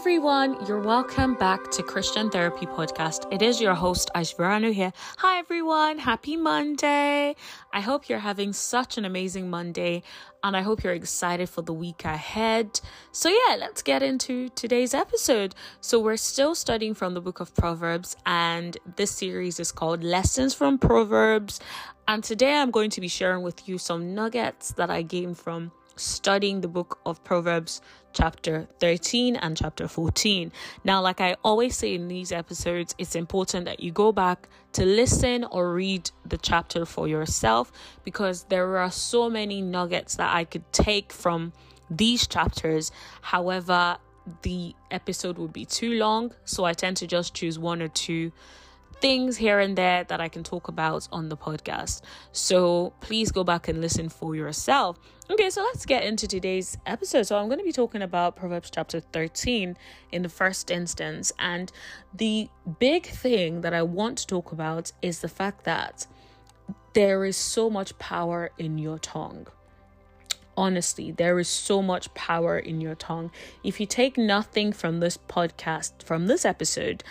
everyone, you're welcome back to Christian Therapy Podcast. It is your host Aishwaranu here. Hi everyone, happy Monday. I hope you're having such an amazing Monday and I hope you're excited for the week ahead. So yeah, let's get into today's episode. So we're still studying from the book of Proverbs and this series is called Lessons from Proverbs. And today I'm going to be sharing with you some nuggets that I gained from studying the book of Proverbs, chapter 13 and chapter 14. Now, like I always say in these episodes, it's important that you go back to listen or read the chapter for yourself because there are so many nuggets that I could take from these chapters. However, the episode would be too long, so I tend to just choose one or two things here and there that I can talk about on the podcast. So please go back and listen for yourself. Okay, so let's get into today's episode. So I'm going to be talking about Proverbs chapter 13 in the first instance. And the big thing that I want to talk about is the fact that there is so much power in your tongue honestly, there is so much power in your tongue. If you take nothing from this podcast, from this episode,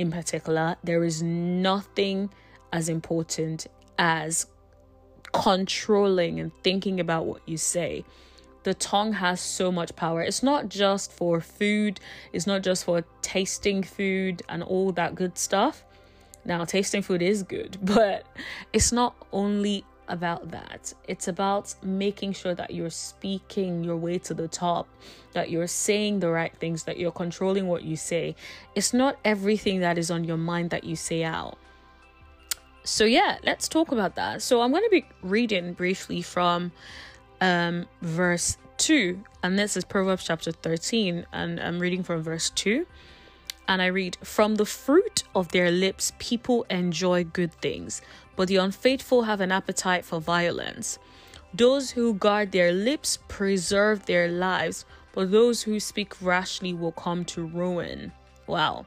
in particular, there is nothing as important as controlling and thinking about what you say. The tongue has so much power. It's not just for food, it's not just for tasting food and all that good stuff. Now, tasting food is good, but it's not only about that. It's about making sure that you're speaking your way to the top, that you're saying the right things, that you're controlling what you say. It's not everything that is on your mind that you say out. So, yeah, let's talk about that. So, I'm going to be reading briefly from um, verse 2, and this is Proverbs chapter 13, and I'm reading from verse 2 and I read, From the fruit of their lips, people enjoy good things, but the unfaithful have an appetite for violence. Those who guard their lips preserve their lives, but those who speak rashly will come to ruin. Wow.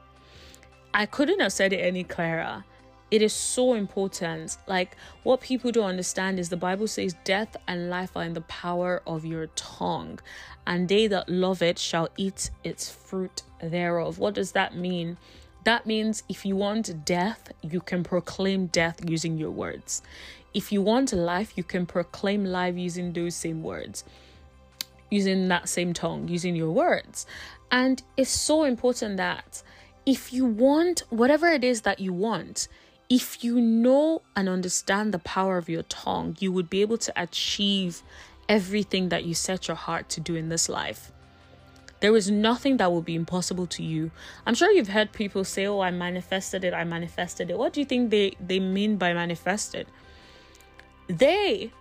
I couldn't have said it any clearer. It is so important. Like, what people don't understand is the Bible says, Death and life are in the power of your tongue, and they that love it shall eat its fruit thereof. What does that mean? That means if you want death, you can proclaim death using your words. If you want life, you can proclaim life using those same words, using that same tongue, using your words. And it's so important that if you want whatever it is that you want, if you know and understand the power of your tongue, you would be able to achieve everything that you set your heart to do in this life. There is nothing that will be impossible to you. I'm sure you've heard people say, "Oh, I manifested it. I manifested it." What do you think they they mean by manifested? They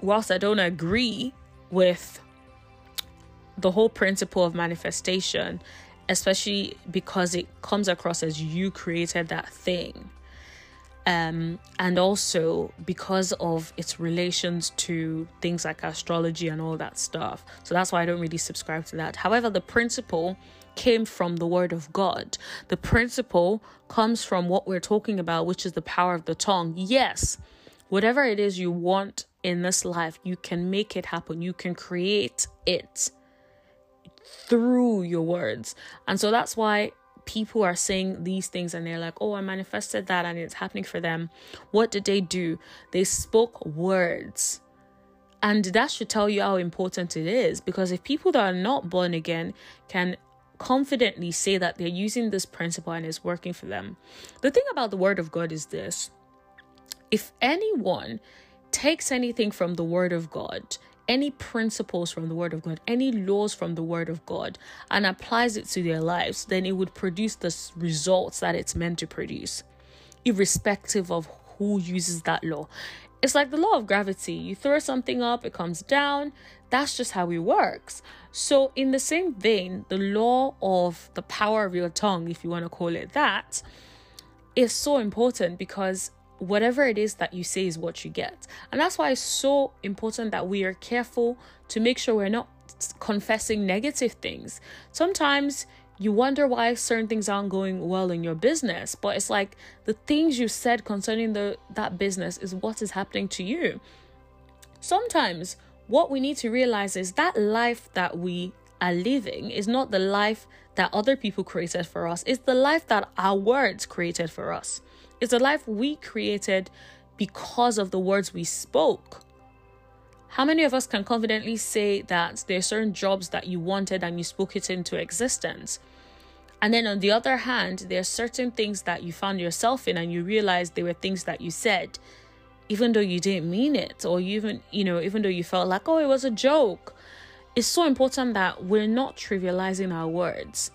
whilst I don't agree with the whole principle of manifestation, especially because it comes across as you created that thing. Um, and also because of its relations to things like astrology and all that stuff. So that's why I don't really subscribe to that. However, the principle came from the word of God. The principle comes from what we're talking about, which is the power of the tongue. Yes, whatever it is you want in this life, you can make it happen, you can create it through your words. And so that's why people are saying these things and they're like, oh, I manifested that and it's happening for them. What did they do? They spoke words. And that should tell you how important it is because if people that are not born again can confidently say that they're using this principle and it's working for them, the thing about the word of God is this if anyone takes anything from the word of God any principles from the Word of God, any laws from the Word of God, and applies it to their lives, then it would produce the results that it's meant to produce, irrespective of who uses that law. It's like the law of gravity. You throw something up, it comes down. That's just how it works. So, in the same vein, the law of the power of your tongue, if you want to call it that, is so important because whatever it is that you say is what you get. And that's why it's so important that we are careful to make sure we're not confessing negative things. Sometimes you wonder why certain things aren't going well in your business, but it's like the things you said concerning the that business is what is happening to you. Sometimes what we need to realize is that life that we are living is not the life that other people created for us, it's the life that our words created for us. It's a life we created because of the words we spoke. How many of us can confidently say that there are certain jobs that you wanted and you spoke it into existence? And then on the other hand, there are certain things that you found yourself in and you realized they were things that you said, even though you didn't mean it, or even, you know, even though you felt like, oh, it was a joke. It's so important that we're not trivializing our words.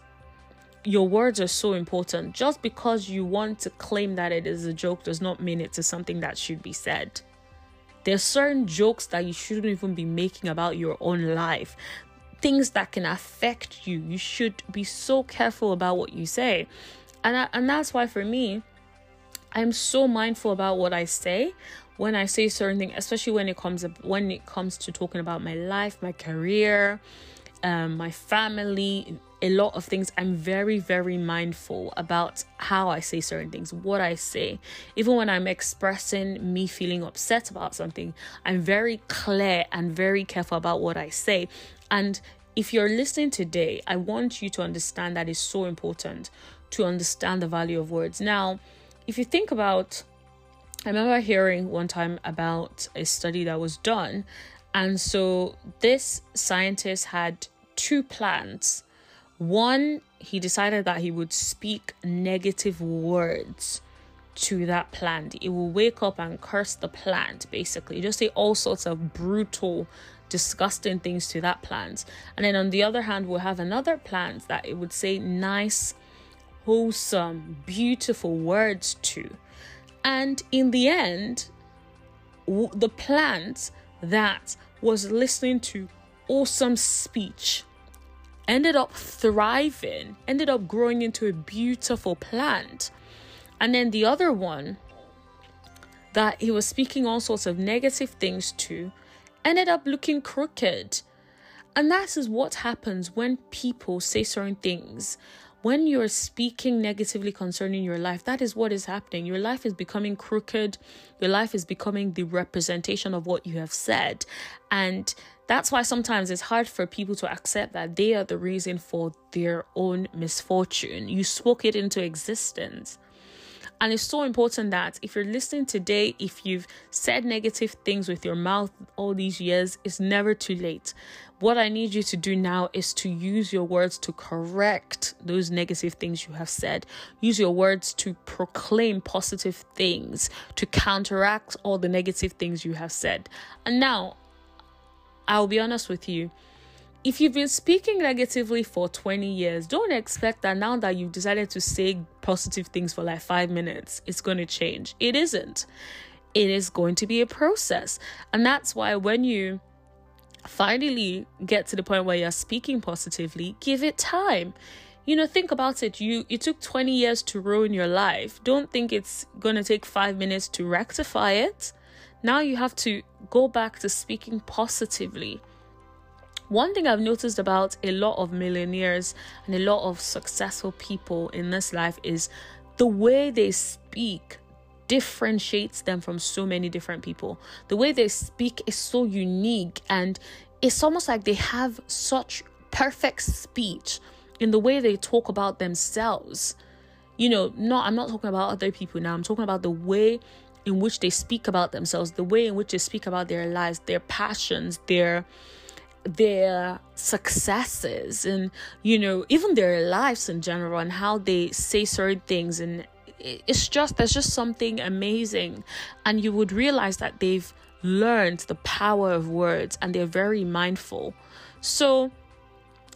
Your words are so important. Just because you want to claim that it is a joke does not mean it's something that should be said. There's certain jokes that you shouldn't even be making about your own life. Things that can affect you. You should be so careful about what you say. And I, and that's why for me, I'm so mindful about what I say when I say certain things, especially when it comes up when it comes to talking about my life, my career, um, my family, a lot of things. I'm very, very mindful about how I say certain things, what I say. Even when I'm expressing me feeling upset about something, I'm very clear and very careful about what I say. And if you're listening today, I want you to understand that it's so important to understand the value of words. Now, if you think about I remember hearing one time about a study that was done, and so this scientist had two plants one, he decided that he would speak negative words to that plant. It will wake up and curse the plant, basically. Just say all sorts of brutal, disgusting things to that plant. And then on the other hand, we'll have another plant that it would say nice, wholesome, beautiful words to. And in the end, the plant that was listening to awesome speech ended up thriving, ended up growing into a beautiful plant. And then the other one that he was speaking all sorts of negative things to ended up looking crooked. And that is what happens when people say certain things when you're speaking negatively concerning your life, that is what is happening. Your life is becoming crooked. Your life is becoming the representation of what you have said. And that's why sometimes it's hard for people to accept that they are the reason for their own misfortune. You spoke it into existence. And it's so important that if you're listening today, if you've said negative things with your mouth all these years, it's never too late. What I need you to do now is to use your words to correct those negative things you have said. Use your words to proclaim positive things, to counteract all the negative things you have said. And now, I'll be honest with you if you've been speaking negatively for 20 years, don't expect that now that you've decided to say positive things for like five minutes, it's going to change. It isn't. It is going to be a process. And that's why when you finally get to the point where you're speaking positively, give it time. You know, think about it. You it took 20 years to ruin your life. Don't think it's going to take 5 minutes to rectify it. Now you have to go back to speaking positively one thing I've noticed about a lot of millionaires and a lot of successful people in this life is the way they speak differentiates them from so many different people. The way they speak is so unique and it's almost like they have such perfect speech in the way they talk about themselves. You know, not I'm not talking about other people now. I'm talking about the way in which they speak about themselves, the way in which they speak about their lives, their passions, their their successes and you know even their lives in general and how they say certain things. And it's just there's just something amazing. And you would realize that they've learned the power of words and they're very mindful. So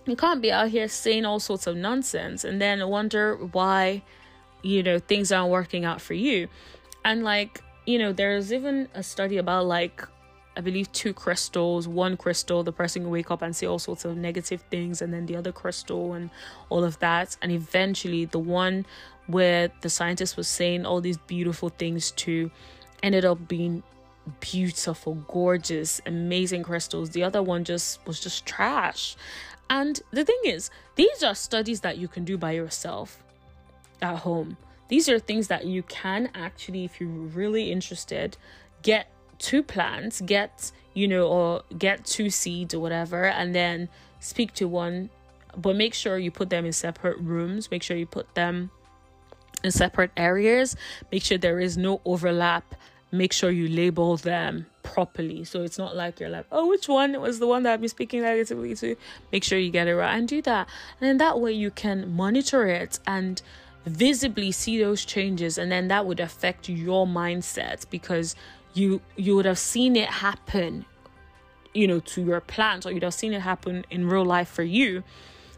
you can't be out here saying all sorts of nonsense and then wonder why you know things aren't working out for you and like you know there's even a study about like I believe two crystals. One crystal, the person will wake up and say all sorts of negative things, and then the other crystal and all of that. And eventually, the one where the scientist was saying all these beautiful things to ended up being beautiful, gorgeous, amazing crystals. The other one just was just trash. And the thing is, these are studies that you can do by yourself at home. These are things that you can actually, if you're really interested, get two plants, get, you know, or get two seeds or whatever, and then speak to one, but make sure you put them in separate rooms. Make sure you put them in separate areas. Make sure there is no overlap. Make sure you label them properly. So it's not like you're like, oh, which one was the one that I've been speaking negatively to? Make sure you get it right and do that. And then that way you can monitor it and visibly see those changes and then that would affect your mindset because you you would have seen it happen you know to your plans or you'd have seen it happen in real life for you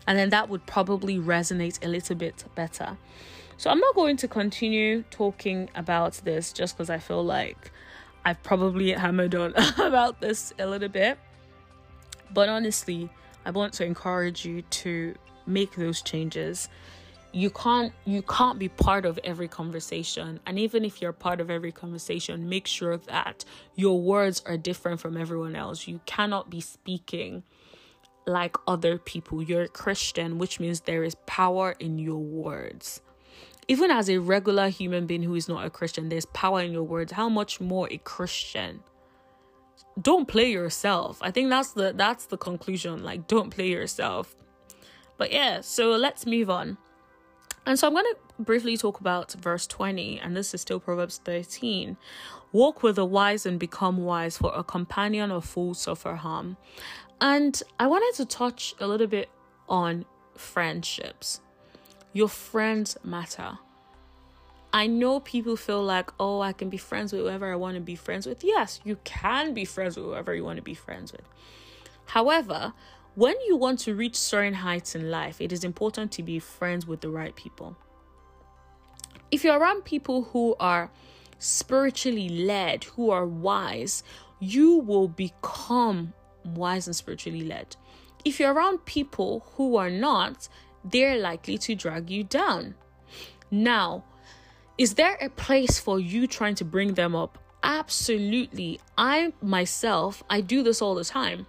and then that would probably resonate a little bit better. So i'm not going to continue talking about this just because i feel like i've probably hammered on about this a little bit. But honestly i want to encourage you to make those changes you can't you can't be part of every conversation. And even if you're part of every conversation make sure that your words are different from everyone else. You cannot be speaking like other people. You're a christian which means there is power in your words. Even as a regular human being who is not a christian there's power in your words. How much more a christian? Don't play yourself. I think that's the that's the conclusion. Like don't play yourself. But yeah so let's move on and so I'm going to briefly talk about verse 20, and this is still Proverbs 13. Walk with the wise and become wise, for a companion of fools suffer harm. And I wanted to touch a little bit on friendships. Your friends matter. I know people feel like, oh, I can be friends with whoever I want to be friends with. Yes, you can be friends with whoever you want to be friends with. However, when you want to reach certain heights in life, it is important to be friends with the right people. If you're around people who are spiritually led, who are wise, you will become wise and spiritually led. If you're around people who are not, they're likely to drag you down. Now, is there a place for you trying to bring them up? Absolutely. I myself, I do this all the time.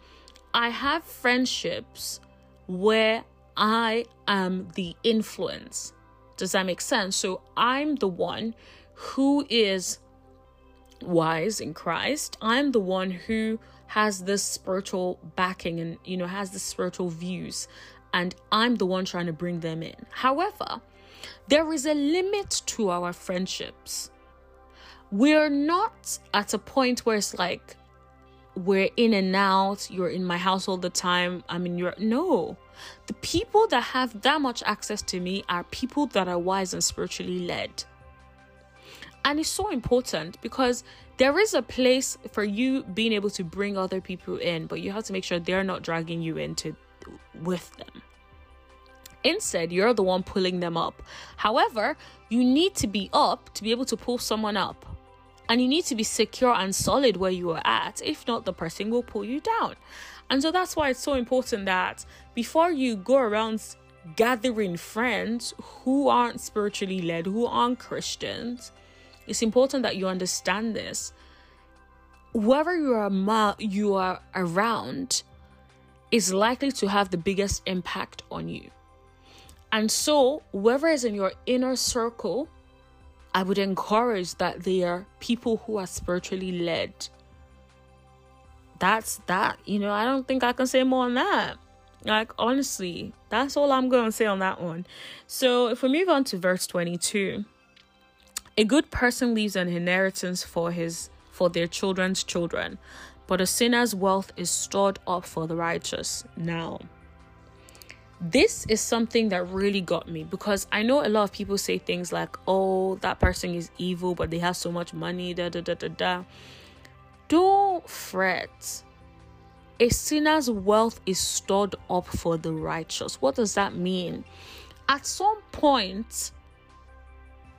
I have friendships where I am the influence. Does that make sense? So I'm the one who is wise in Christ. I'm the one who has this spiritual backing and you know has the spiritual views and I'm the one trying to bring them in. However, there is a limit to our friendships. We're not at a point where it's like we're in and out, you're in my house all the time. I mean, you're no. The people that have that much access to me are people that are wise and spiritually led. And it's so important because there is a place for you being able to bring other people in, but you have to make sure they're not dragging you into with them. Instead, you're the one pulling them up. However, you need to be up to be able to pull someone up and you need to be secure and solid where you are at. If not, the person will pull you down. And so that's why it's so important that before you go around gathering friends who aren't spiritually led, who aren't Christians, it's important that you understand this. Whoever you are, you are around is likely to have the biggest impact on you. And so, whoever is in your inner circle I would encourage that they are people who are spiritually led. That's that. You know, I don't think I can say more on that. Like, honestly, that's all I'm going to say on that one. So, if we move on to verse 22, a good person leaves an inheritance for his for their children's children, but a sinner's wealth is stored up for the righteous. Now, this is something that really got me because I know a lot of people say things like, oh, that person is evil, but they have so much money, da da da da da. Don't fret. A sinner's wealth is stored up for the righteous. What does that mean? At some point,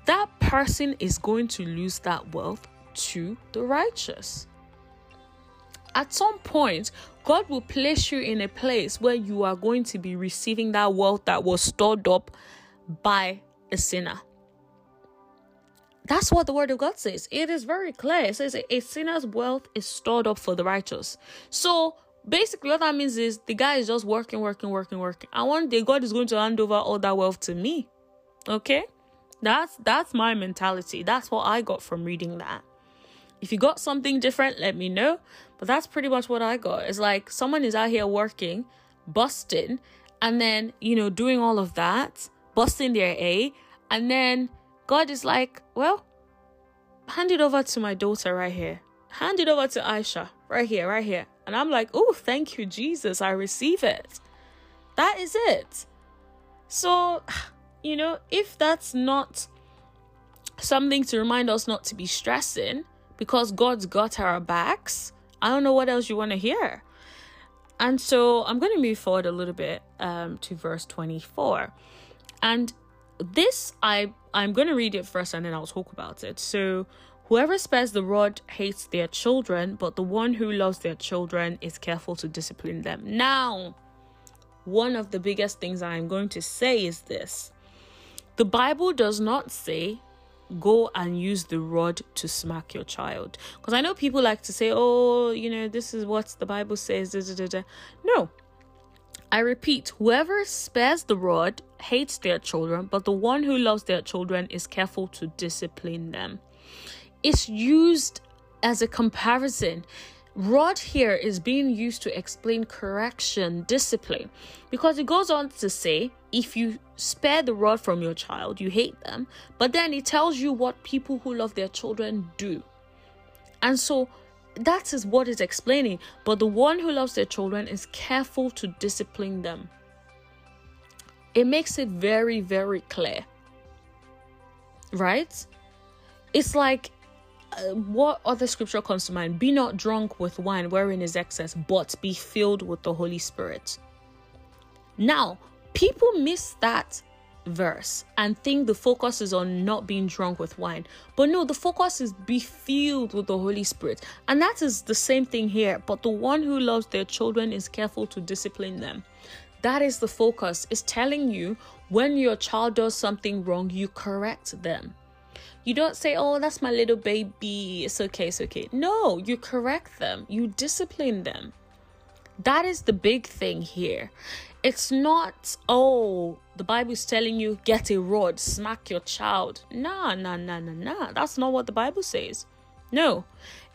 that person is going to lose that wealth to the righteous. At some point, God will place you in a place where you are going to be receiving that wealth that was stored up by a sinner. That's what the word of God says. It is very clear. It says a sinner's wealth is stored up for the righteous. So basically, what that means is the guy is just working, working, working, working. And one day God is going to hand over all that wealth to me. Okay? That's that's my mentality. That's what I got from reading that. If you got something different, let me know. But that's pretty much what I got. It's like someone is out here working, busting and then, you know, doing all of that, busting their A. And then God is like, well, hand it over to my daughter right here. Hand it over to Aisha right here, right here. And I'm like, oh, thank you, Jesus. I receive it. That is it. So, you know, if that's not something to remind us not to be stressing because God's got our backs, I don't know what else you want to hear. And so I'm going to move forward a little bit um, to verse 24. And this I I'm going to read it first and then I'll talk about it. So whoever spares the rod hates their children, but the one who loves their children is careful to discipline them. Now, one of the biggest things I'm going to say is this. The Bible does not say go and use the rod to smack your child. Because I know people like to say, oh, you know, this is what the Bible says. Da, da, da, no. I repeat, whoever spares the rod hates their children, but the one who loves their children is careful to discipline them. It's used as a comparison. Rod here is being used to explain correction, discipline, because it goes on to say if you spare the rod from your child, you hate them, but then it tells you what people who love their children do. And so that is what it's explaining. But the one who loves their children is careful to discipline them. It makes it very, very clear. Right? It's like uh, what other scripture comes to mind? Be not drunk with wine wherein is excess, but be filled with the Holy Spirit. Now, people miss that verse and think the focus is on not being drunk with wine. But no, the focus is be filled with the Holy Spirit. And that is the same thing here. But the one who loves their children is careful to discipline them. That is the focus. Is telling you when your child does something wrong, you correct them. You don't say, oh, that's my little baby. It's okay, it's okay. No, you correct them, you discipline them. That is the big thing here. It's not, oh, the Bible is telling you, get a rod, smack your child. Nah, nah, nah, nah, nah. That's not what the Bible says. No.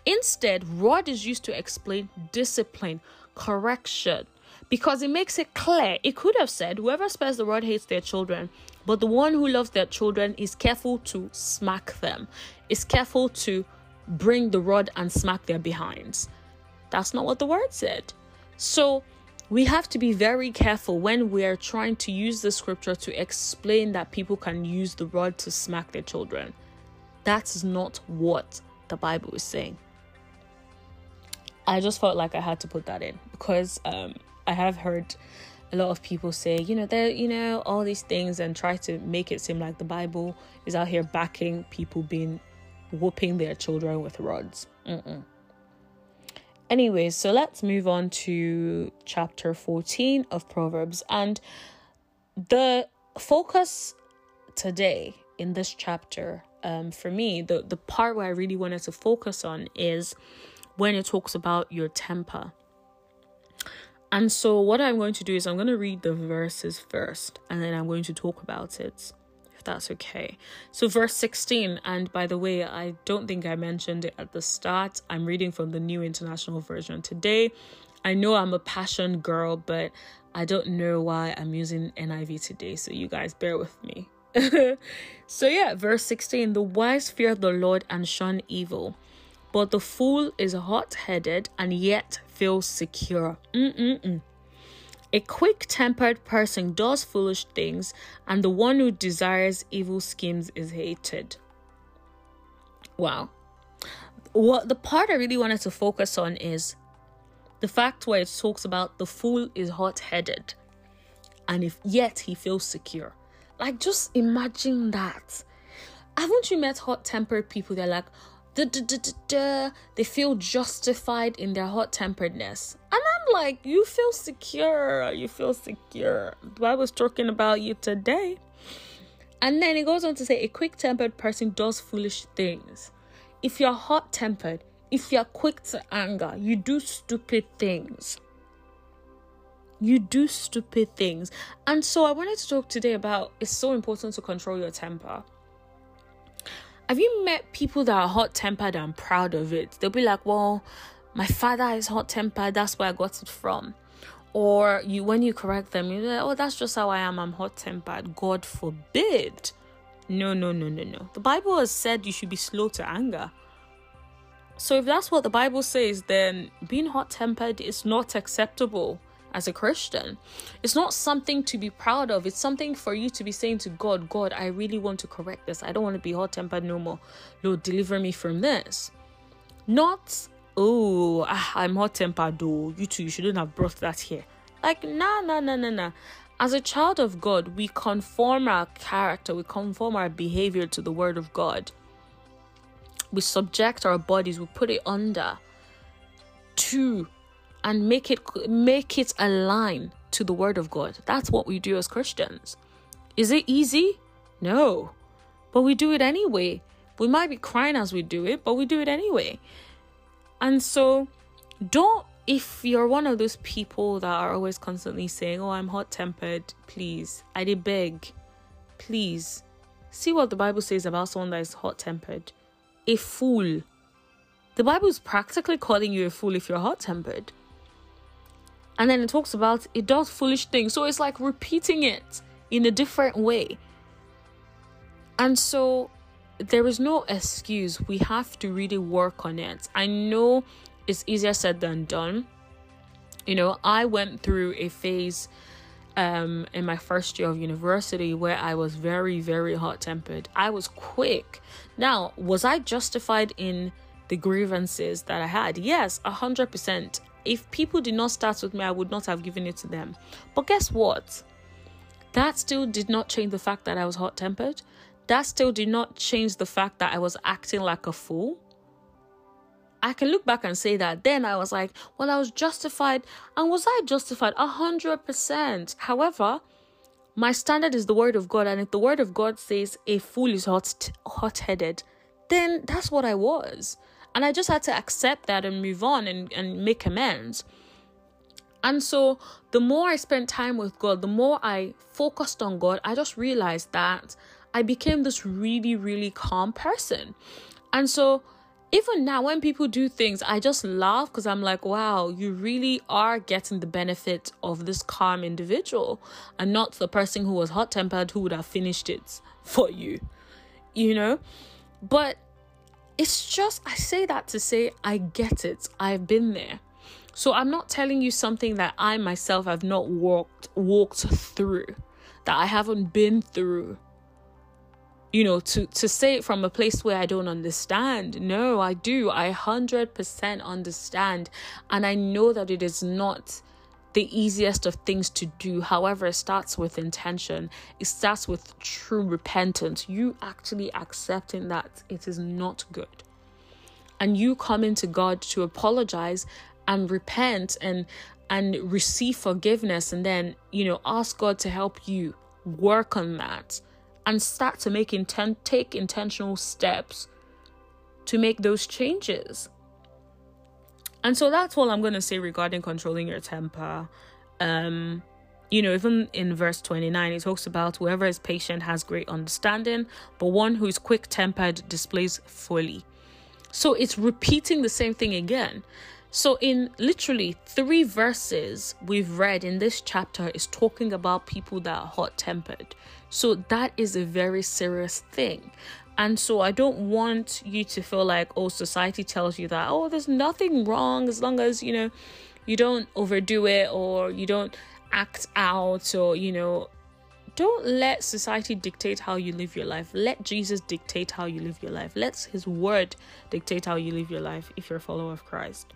Instead, rod is used to explain discipline, correction, because it makes it clear. It could have said, whoever spares the rod hates their children. But the one who loves their children is careful to smack them, is careful to bring the rod and smack their behinds. That's not what the word said. So we have to be very careful when we're trying to use the scripture to explain that people can use the rod to smack their children. That's not what the Bible is saying. I just felt like I had to put that in because um, I have heard a lot of people say, you know, they're, you know, all these things and try to make it seem like the Bible is out here backing people being whooping their children with rods. Mm-mm. Anyways, so let's move on to chapter 14 of Proverbs. And the focus today in this chapter, um, for me, the, the part where I really wanted to focus on is when it talks about your temper. And so, what I'm going to do is I'm going to read the verses first and then I'm going to talk about it, if that's okay. So, verse 16, and by the way, I don't think I mentioned it at the start. I'm reading from the New International Version today. I know I'm a passion girl, but I don't know why I'm using NIV today, so you guys bear with me. so, yeah, verse 16 the wise fear the Lord and shun evil but the fool is hot headed and yet feels secure. Mm-mm-mm. A quick tempered person does foolish things, and the one who desires evil schemes is hated. Wow. What the part I really wanted to focus on is the fact where it talks about the fool is hot headed and if yet he feels secure. Like, just imagine that. Haven't you met hot tempered people? They're like, duh, duh, duh, they feel justified in their hot temperedness. And I'm like, you feel secure. You feel secure. I was talking about you today. And then it goes on to say, a quick tempered person does foolish things. If you're hot tempered, if you're quick to anger, you do stupid things. You do stupid things. And so I wanted to talk today about it's so important to control your temper have you met people that are hot tempered and proud of it? They'll be like, well, my father is hot tempered, that's where I got it from. or you when you correct them you're like oh that's just how i am i'm hot tempered god forbid no no no no no the bible has said you should be slow to anger so if that's what the bible says then being hot tempered is not acceptable as a christian it's not something to be proud of it's something for you to be saying to god god i really want to correct this i don't want to be hot tempered no more lord deliver me from this not oh, ah, I'm hot tempered though. You two, you shouldn't have brought that here. Like, nah, nah, nah, nah, nah. As a child of God, we conform our character, we conform our behavior to the word of God. We subject our bodies, we put it under to and make it make it align to the word of God. That's what we do as Christians. Is it easy? No. But we do it anyway. We might be crying as we do it, but we do it anyway. And so don't if you're one of those people that are always constantly saying, Oh, I'm hot tempered, please, I did beg, please see what the Bible says about someone that is hot tempered. A fool. The Bible is practically calling you a fool if you're hot tempered. And then it talks about it does foolish things. So it's like repeating it in a different way. And so there is no excuse. We have to really work on it. I know it's easier said than done. You know, I went through a phase um in my first year of university where I was very very hot tempered. I was quick. Now, was I justified in the grievances that I had? Yes, a hundred percent. If people did not start with me, I would not have given it to them. But guess what? That still did not change the fact that I was hot tempered that still did not change the fact that I was acting like a fool. I can look back and say that then I was like, well, I was justified. And was I justified? A hundred percent. However, my standard is the word of God. And if the word of God says a fool is hot hot headed, then that's what I was. And I just had to accept that and move on and, and make amends. And so the more I spent time with God, the more I focused on God, I just realized that I became this really, really calm person. And so even now, when people do things, I just laugh because I'm like, wow, you really are getting the benefit of this calm individual and not the person who was hot tempered who would have finished it for you, you know? But it's just, I say that to say, I get it. I've been there. So I'm not telling you something that I myself have not walked walked through, that I haven't been through you know to to say it from a place where i don't understand no i do i 100% understand and i know that it is not the easiest of things to do. However it starts with intention. It starts with true repentance. You actually accepting that it is not good. And you coming to god to apologize and repent and and receive forgiveness and then you know ask god to help you work on that and start to make intent take intentional steps to make those changes. And so that's all I'm going to say regarding controlling your temper. Um you know, even in verse 29, it talks about whoever is patient has great understanding, but one who is quick tempered displays folly. So it's repeating the same thing again. So, in literally three verses we've read in this chapter, is talking about people that are hot tempered. So, that is a very serious thing. And so, I don't want you to feel like, oh, society tells you that, oh, there's nothing wrong as long as, you know, you don't overdo it or you don't act out or, you know, don't let society dictate how you live your life. Let Jesus dictate how you live your life. Let his word dictate how you live your life if you're a follower of Christ.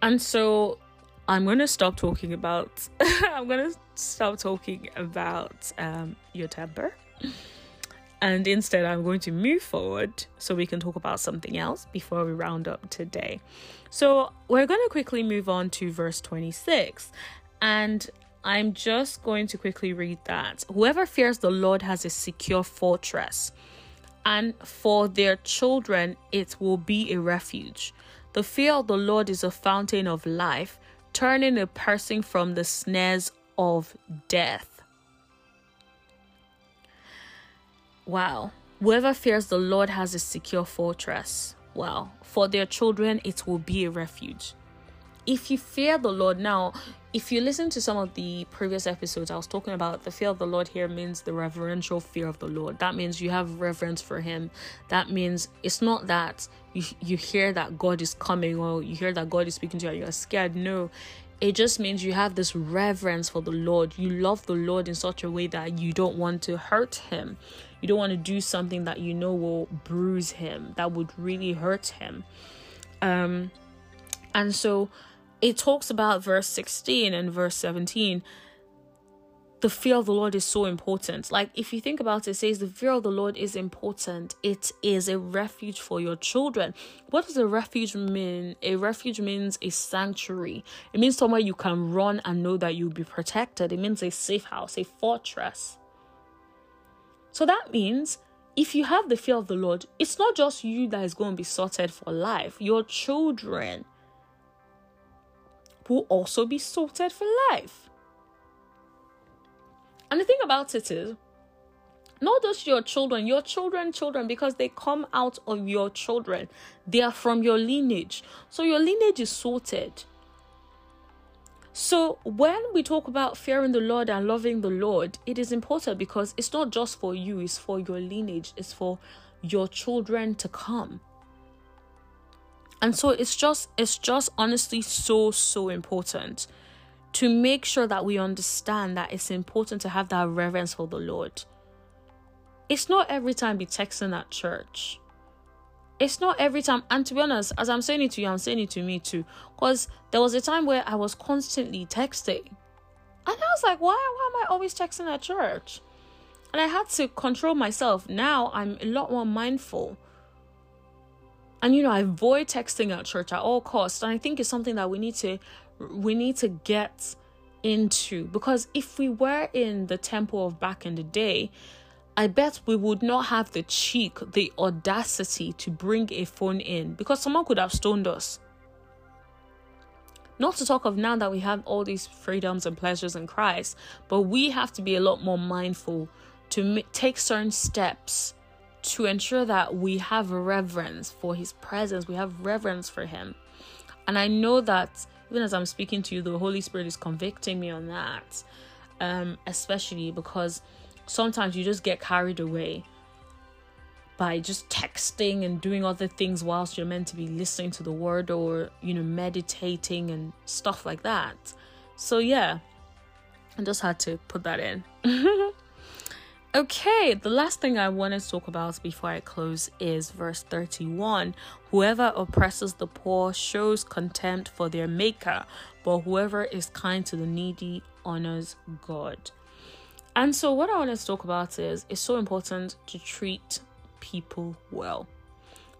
And so I'm going to stop talking about I'm going to stop talking about um, your temper. And instead, I'm going to move forward so we can talk about something else before we round up today. So, we're going to quickly move on to verse 26. And I'm just going to quickly read that. Whoever fears the Lord has a secure fortress, and for their children, it will be a refuge. The fear of the Lord is a fountain of life, turning a person from the snares of death. Wow. Whoever fears the Lord has a secure fortress. Wow. For their children, it will be a refuge. if you fear the Lord now, if you listen to some of the previous episodes, I was talking about the fear of the Lord here means the reverential fear of the Lord. That means you have reverence for Him. That means it's not that you, you hear that God is coming or you hear that God is speaking to you and you're scared. No, it just means you have this reverence for the Lord. You love the Lord in such a way that you don't want to hurt Him. You don't want to do something that you know will bruise Him, that would really hurt Him. Um, and so it talks about verse 16 and verse 17 the fear of the Lord is so important. Like, if you think about it, it says the fear of the Lord is important. It is a refuge for your children. What does a refuge mean? A refuge means a sanctuary, it means somewhere you can run and know that you'll be protected. It means a safe house, a fortress. So that means if you have the fear of the Lord, it's not just you that is going to be sorted for life, your children will also be sorted for life. And the thing about it is, not just your children, your children, children, because they come out of your children. They are from your lineage. So your lineage is sorted. So when we talk about fearing the Lord and loving the Lord, it is important because it's not just for you, it's for your lineage, it's for your children to come. And so it's just it's just honestly so so important to make sure that we understand that it's important to have that reverence for the lord. It's not every time be texting at church it's not every time and to be honest as i'm saying it to you i'm saying it to me too because there was a time where i was constantly texting. And i was like why why am i always texting at church? And i had to control myself. Now i'm a lot more mindful. And you know i avoid texting at church at all costs. And i think it's something that we need to we need to get into. Because if we were in the temple of back in the day i bet we would not have the cheek the audacity to bring a phone in because someone could have stoned us not to talk of now that we have all these freedoms and pleasures in Christ, but we have to be a lot more mindful to take certain steps to ensure that we have reverence for his presence, we have reverence for him. And I know that even as I'm speaking to you, the Holy Spirit is convicting me on that. Um, especially because sometimes you just get carried away by just texting and doing other things whilst you're meant to be listening to the word or you know meditating and stuff like that so yeah i just had to put that in Okay, the last thing I want to talk about before I close is verse 31. Whoever oppresses the poor shows contempt for their maker, but whoever is kind to the needy honors God. And so, what I want to talk about is it's so important to treat people well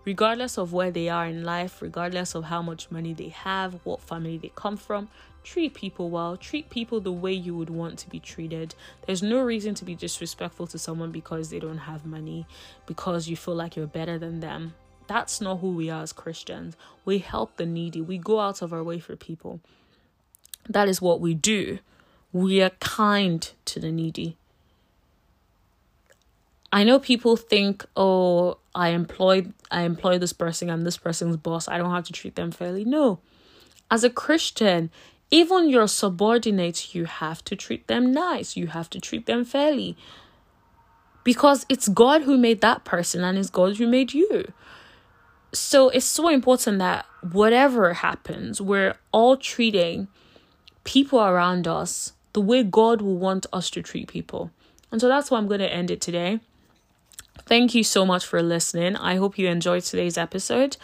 regardless of where they are in life, regardless of how much money they have, what family they come from, treat people well, treat people the way you would want to be treated. There's no reason to be disrespectful to someone because they don't have money, because you feel like you're better than them. That's not who we are as Christians. We help the needy, we go out of our way for people. That is what we do. We are kind to the needy. I know people think, oh, I employed I employ this person, I'm this person's boss, I don't have to treat them fairly. No. As a Christian, even your subordinates, you have to treat them nice. You have to treat them fairly. Because it's God who made that person and it's God who made you. So it's so important that whatever happens, we're all treating people around us the way God will want us to treat people. And so that's why I'm going to end it today. Thank you so much for listening. I hope you enjoyed today's episode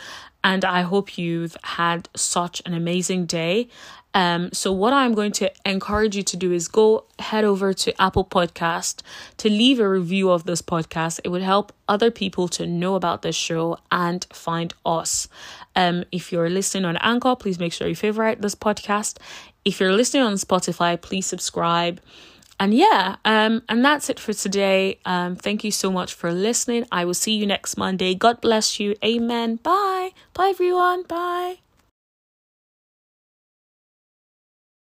and I hope you've had such an amazing day. Um, so what I'm going to encourage you to do is go head over to Apple Podcast to leave a review of this podcast. It would help other people to know about this show and find us. Um, if you're listening on Anchor, please make sure you favorite this podcast. If you're listening on Spotify, please subscribe and yeah, um, and that's it for today. Um, thank you so much for listening. I will see you next Monday. God bless you. Amen. Bye. Bye, everyone. Bye.